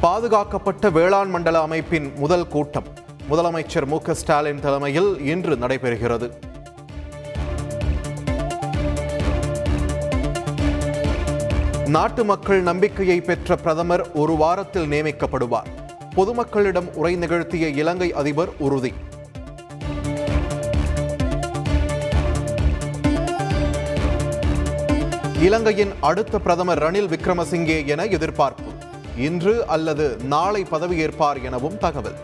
பாதுகாக்கப்பட்ட வேளாண் மண்டல அமைப்பின் முதல் கூட்டம். முதலமைச்சர் மு ஸ்டாலின் தலைமையில் இன்று நடைபெறுகிறது. நாட்டு மக்கள் நம்பிக்கையை பெற்ற பிரதமர் ஒரு வாரத்தில் நியமிக்கப்படுவார். பொதுமக்களிடம் உரை நிகழ்த்திய இலங்கை அதிபர் உறுதி. இலங்கையின் அடுத்த பிரதமர் ரணில் விக்ரமசிங்கே என எதிர்பார்ப்பு. இன்று அல்லது நாளை பதவியேற்பார் எனவும் தகவல்.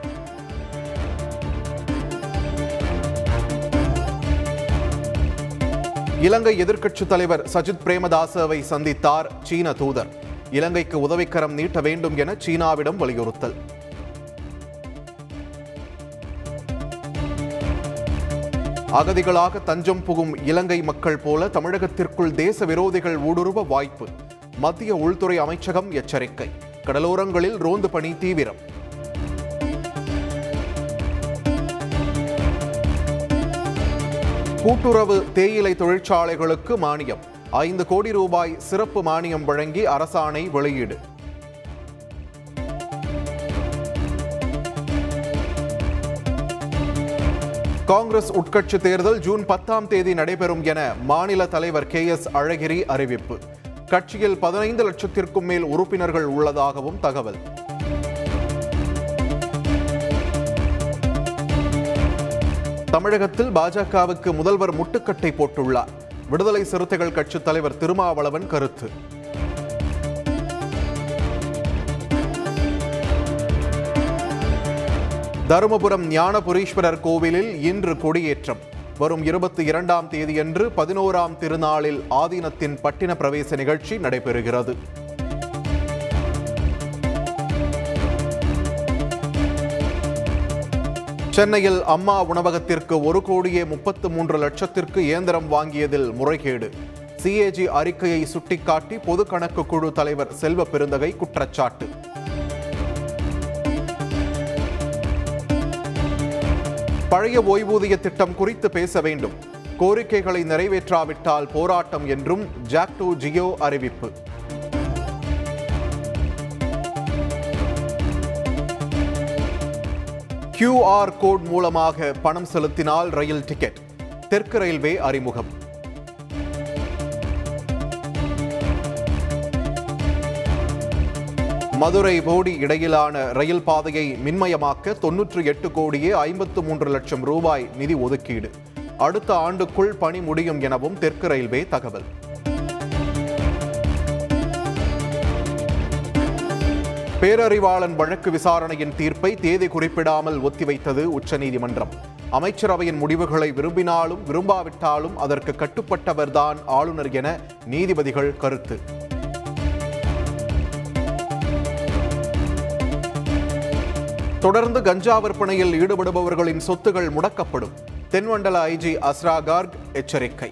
இலங்கை எதிர்க்கட்சித் தலைவர் சஜித் பிரேமதாசவை சந்தித்தார் சீன தூதர். இலங்கைக்கு உதவிக்கரம் நீட்ட வேண்டும் என சீனாவிடம் வலியுறுத்தல். அகதிகளாக தஞ்சம் புகும் இலங்கை மக்கள் போல தமிழகத்திற்குள் தேச விரோதிகள் ஊடுருவ வாய்ப்பு. மத்திய உள்துறை அமைச்சகம் எச்சரிக்கை. கடலோரங்களில் ரோந்து பணி தீவிரம். கூட்டுறவு தேயிலை தொழிற்சாலைகளுக்கு மானியம். ஐந்து கோடி ரூபாய் சிறப்பு மானியம் வழங்கி அரசாணை வெளியீடு. காங்கிரஸ் உட்கட்சி தேர்தல் ஜூன் பத்தாம் தேதி நடைபெறும் என மாநில தலைவர் கே எஸ் அழகிரி அறிவிப்பு. கட்சியில் பதினைந்து லட்சத்திற்கும் மேல் உறுப்பினர்கள் உள்ளதாகவும் தகவல். தமிழகத்தில் பாஜகவுக்கு முதல்வர் முட்டுக்கட்டை போட்டுள்ளார். விடுதலை சிறுத்தைகள் கட்சித் தலைவர் திருமாவளவன் கருத்து. தருமபுரம் ஞானபுரீஸ்வரர் கோவிலில் இன்று கொடியேற்றம். வரும் இருபத்தி இரண்டாம் தேதியன்று பதினோராம் திருநாளில் ஆதீனத்தின் பட்டின பிரவேச நிகழ்ச்சி நடைபெறுகிறது. சென்னையில் அம்மா உணவகத்திற்கு ஒரு கோடியே முப்பத்து மூன்று லட்சத்திற்கு இயந்திரம் வாங்கியதில் முறைகேடு. சிஏஜி அறிக்கையை சுட்டிக்காட்டி பொது கணக்கு குழு தலைவர் செல்வ பெருந்தகை குற்றச்சாட்டு. பழைய ஓய்வூதிய திட்டம் குறித்து பேச வேண்டும். கோரிக்கைகளை நிறைவேற்றாவிட்டால் போராட்டம் என்றும் ஜாக்டோ ஜியோ அறிவிப்பு. கியூஆர் கோட் மூலமாக பணம் செலுத்தினால் ரயில் டிக்கெட் தெற்கு ரயில்வே அறிமுகம். மதுரை போடி இடையிலான ரயில் பாதையை மின்மயமாக்க தொன்னூற்றி எட்டு கோடியே ஐம்பத்து மூன்று லட்சம் ரூபாய் நிதி ஒதுக்கீடு. அடுத்த ஆண்டுக்குள் பணி முடியும் எனவும் தெற்கு ரயில்வே தகவல். பேரறிவாளன் வழக்கு விசாரணையின் தீர்ப்பை தேதி குறிப்பிடாமல் ஒத்திவைத்தது உச்சநீதிமன்றம். அமைச்சரவையின் முடிவுகளை விரும்பினாலும் விரும்பாவிட்டாலும் அதற்கு கட்டுப்பட்டவர்தான் ஆளுநர் என நீதிபதிகள் கருத்து. தொடர்ந்து கஞ்சா விற்பனையில் ஈடுபடுபவர்களின் சொத்துகள் முடக்கப்படும். தென்மண்டல ஐஜி அஸ்ரா கார்க் எச்சரிக்கை.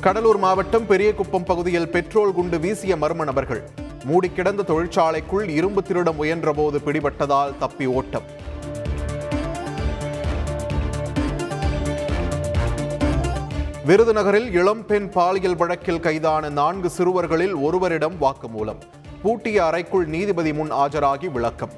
கடலூர் மாவட்டம் பெரியகுப்பம் பகுதியில் பெட்ரோல் குண்டு வீசிய மர்ம நபர்கள். மூடி கிடந்த தொழிற்சாலைக்குள் இரும்பு திருட முயன்றபோது பிடிபட்டதால் தப்பி ஓட்டம். விருதுநகரில் இளம்பெண் பாலியல் வழக்கில் கைதான நான்கு சிறுவர்களில் ஒருவரிடம் வாக்குமூலம். பூட்டிய அறைக்குள் நீதிபதி முன் ஆஜராகி விளக்கம்.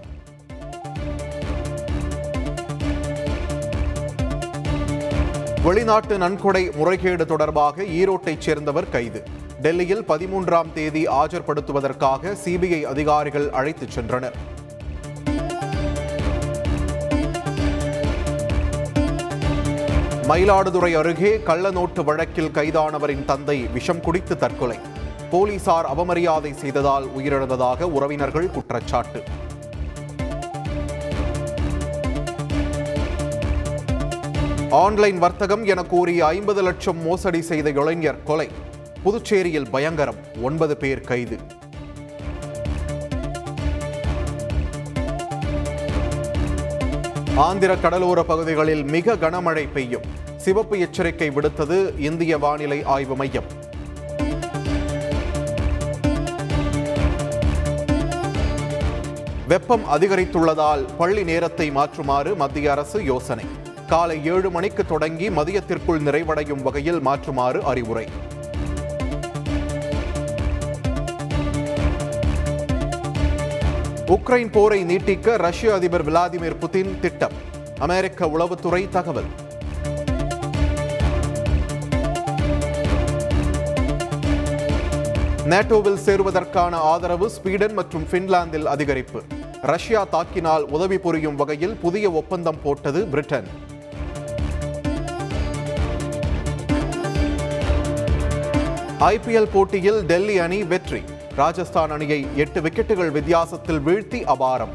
வெளிநாட்டு நன்கொடை முறைகேடு தொடர்பாக ஈரோட்டைச் சேர்ந்தவர் கைது. டெல்லியில் பதிமூன்றாம் தேதி ஆஜர்படுத்துவதற்காக சிபிஐ அதிகாரிகள் அழைத்துச் சென்றனர். மயிலாடுதுறை அருகே கள்ள நோட்டு வழக்கில் கைதானவரின் தந்தை விஷம் குடித்து தற்கொலை. போலீசார் அவமரியாதை செய்ததால் உயிரிழந்ததாக உறவினர்கள் குற்றச்சாட்டு. ஆன்லைன் வர்த்தகம் என கூறி ஐம்பது லட்சம் மோசடி செய்த இளைஞர் கொலை. புதுச்சேரியில் பயங்கரம் ஒன்பது பேர் கைது. ஆந்திர கடலோர பகுதிகளில் மிக கனமழை பெய்யும். சிவப்பு எச்சரிக்கை விடுத்தது இந்திய வானிலை ஆய்வு மையம். வெப்பம் அதிகரித்துள்ளதால் பள்ளி நேரத்தை மாற்றுமாறு மத்திய அரசு யோசனை. காலை ஏழு மணிக்கு தொடங்கி மதியத்திற்குள் நிறைவடையும் வகையில் மாற்றுமாறு அறிவுரை. உக்ரைன் போரை நீட்டிக்க ரஷ்ய அதிபர் விளாடிமிர் புதின் திட்டம். அமெரிக்க உளவுத்துறை தகவல். நேட்டோவில் சேருவதற்கான ஆதரவு ஸ்வீடன் மற்றும் பின்லாந்தில் அதிகரிப்பு. ரஷ்யா தாக்கினால் உதவி புரியும் வகையில் புதிய ஒப்பந்தம் போட்டது பிரிட்டன். ஐபிஎல் போட்டியில் டெல்லி அணி வெற்றி. ராஜஸ்தான் அணியை எட்டு விக்கெட்டுகள் வித்தியாசத்தில் வீழ்த்தி அபாரம்.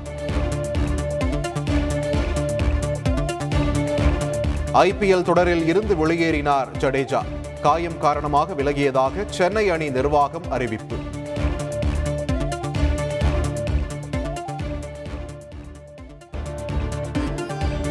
ஐபிஎல் தொடரில் இருந்து வெளியேறினார் ஜடேஜா. காயம் காரணமாக விலகியதாக சென்னை அணி நிர்வாகம் அறிவிப்பு.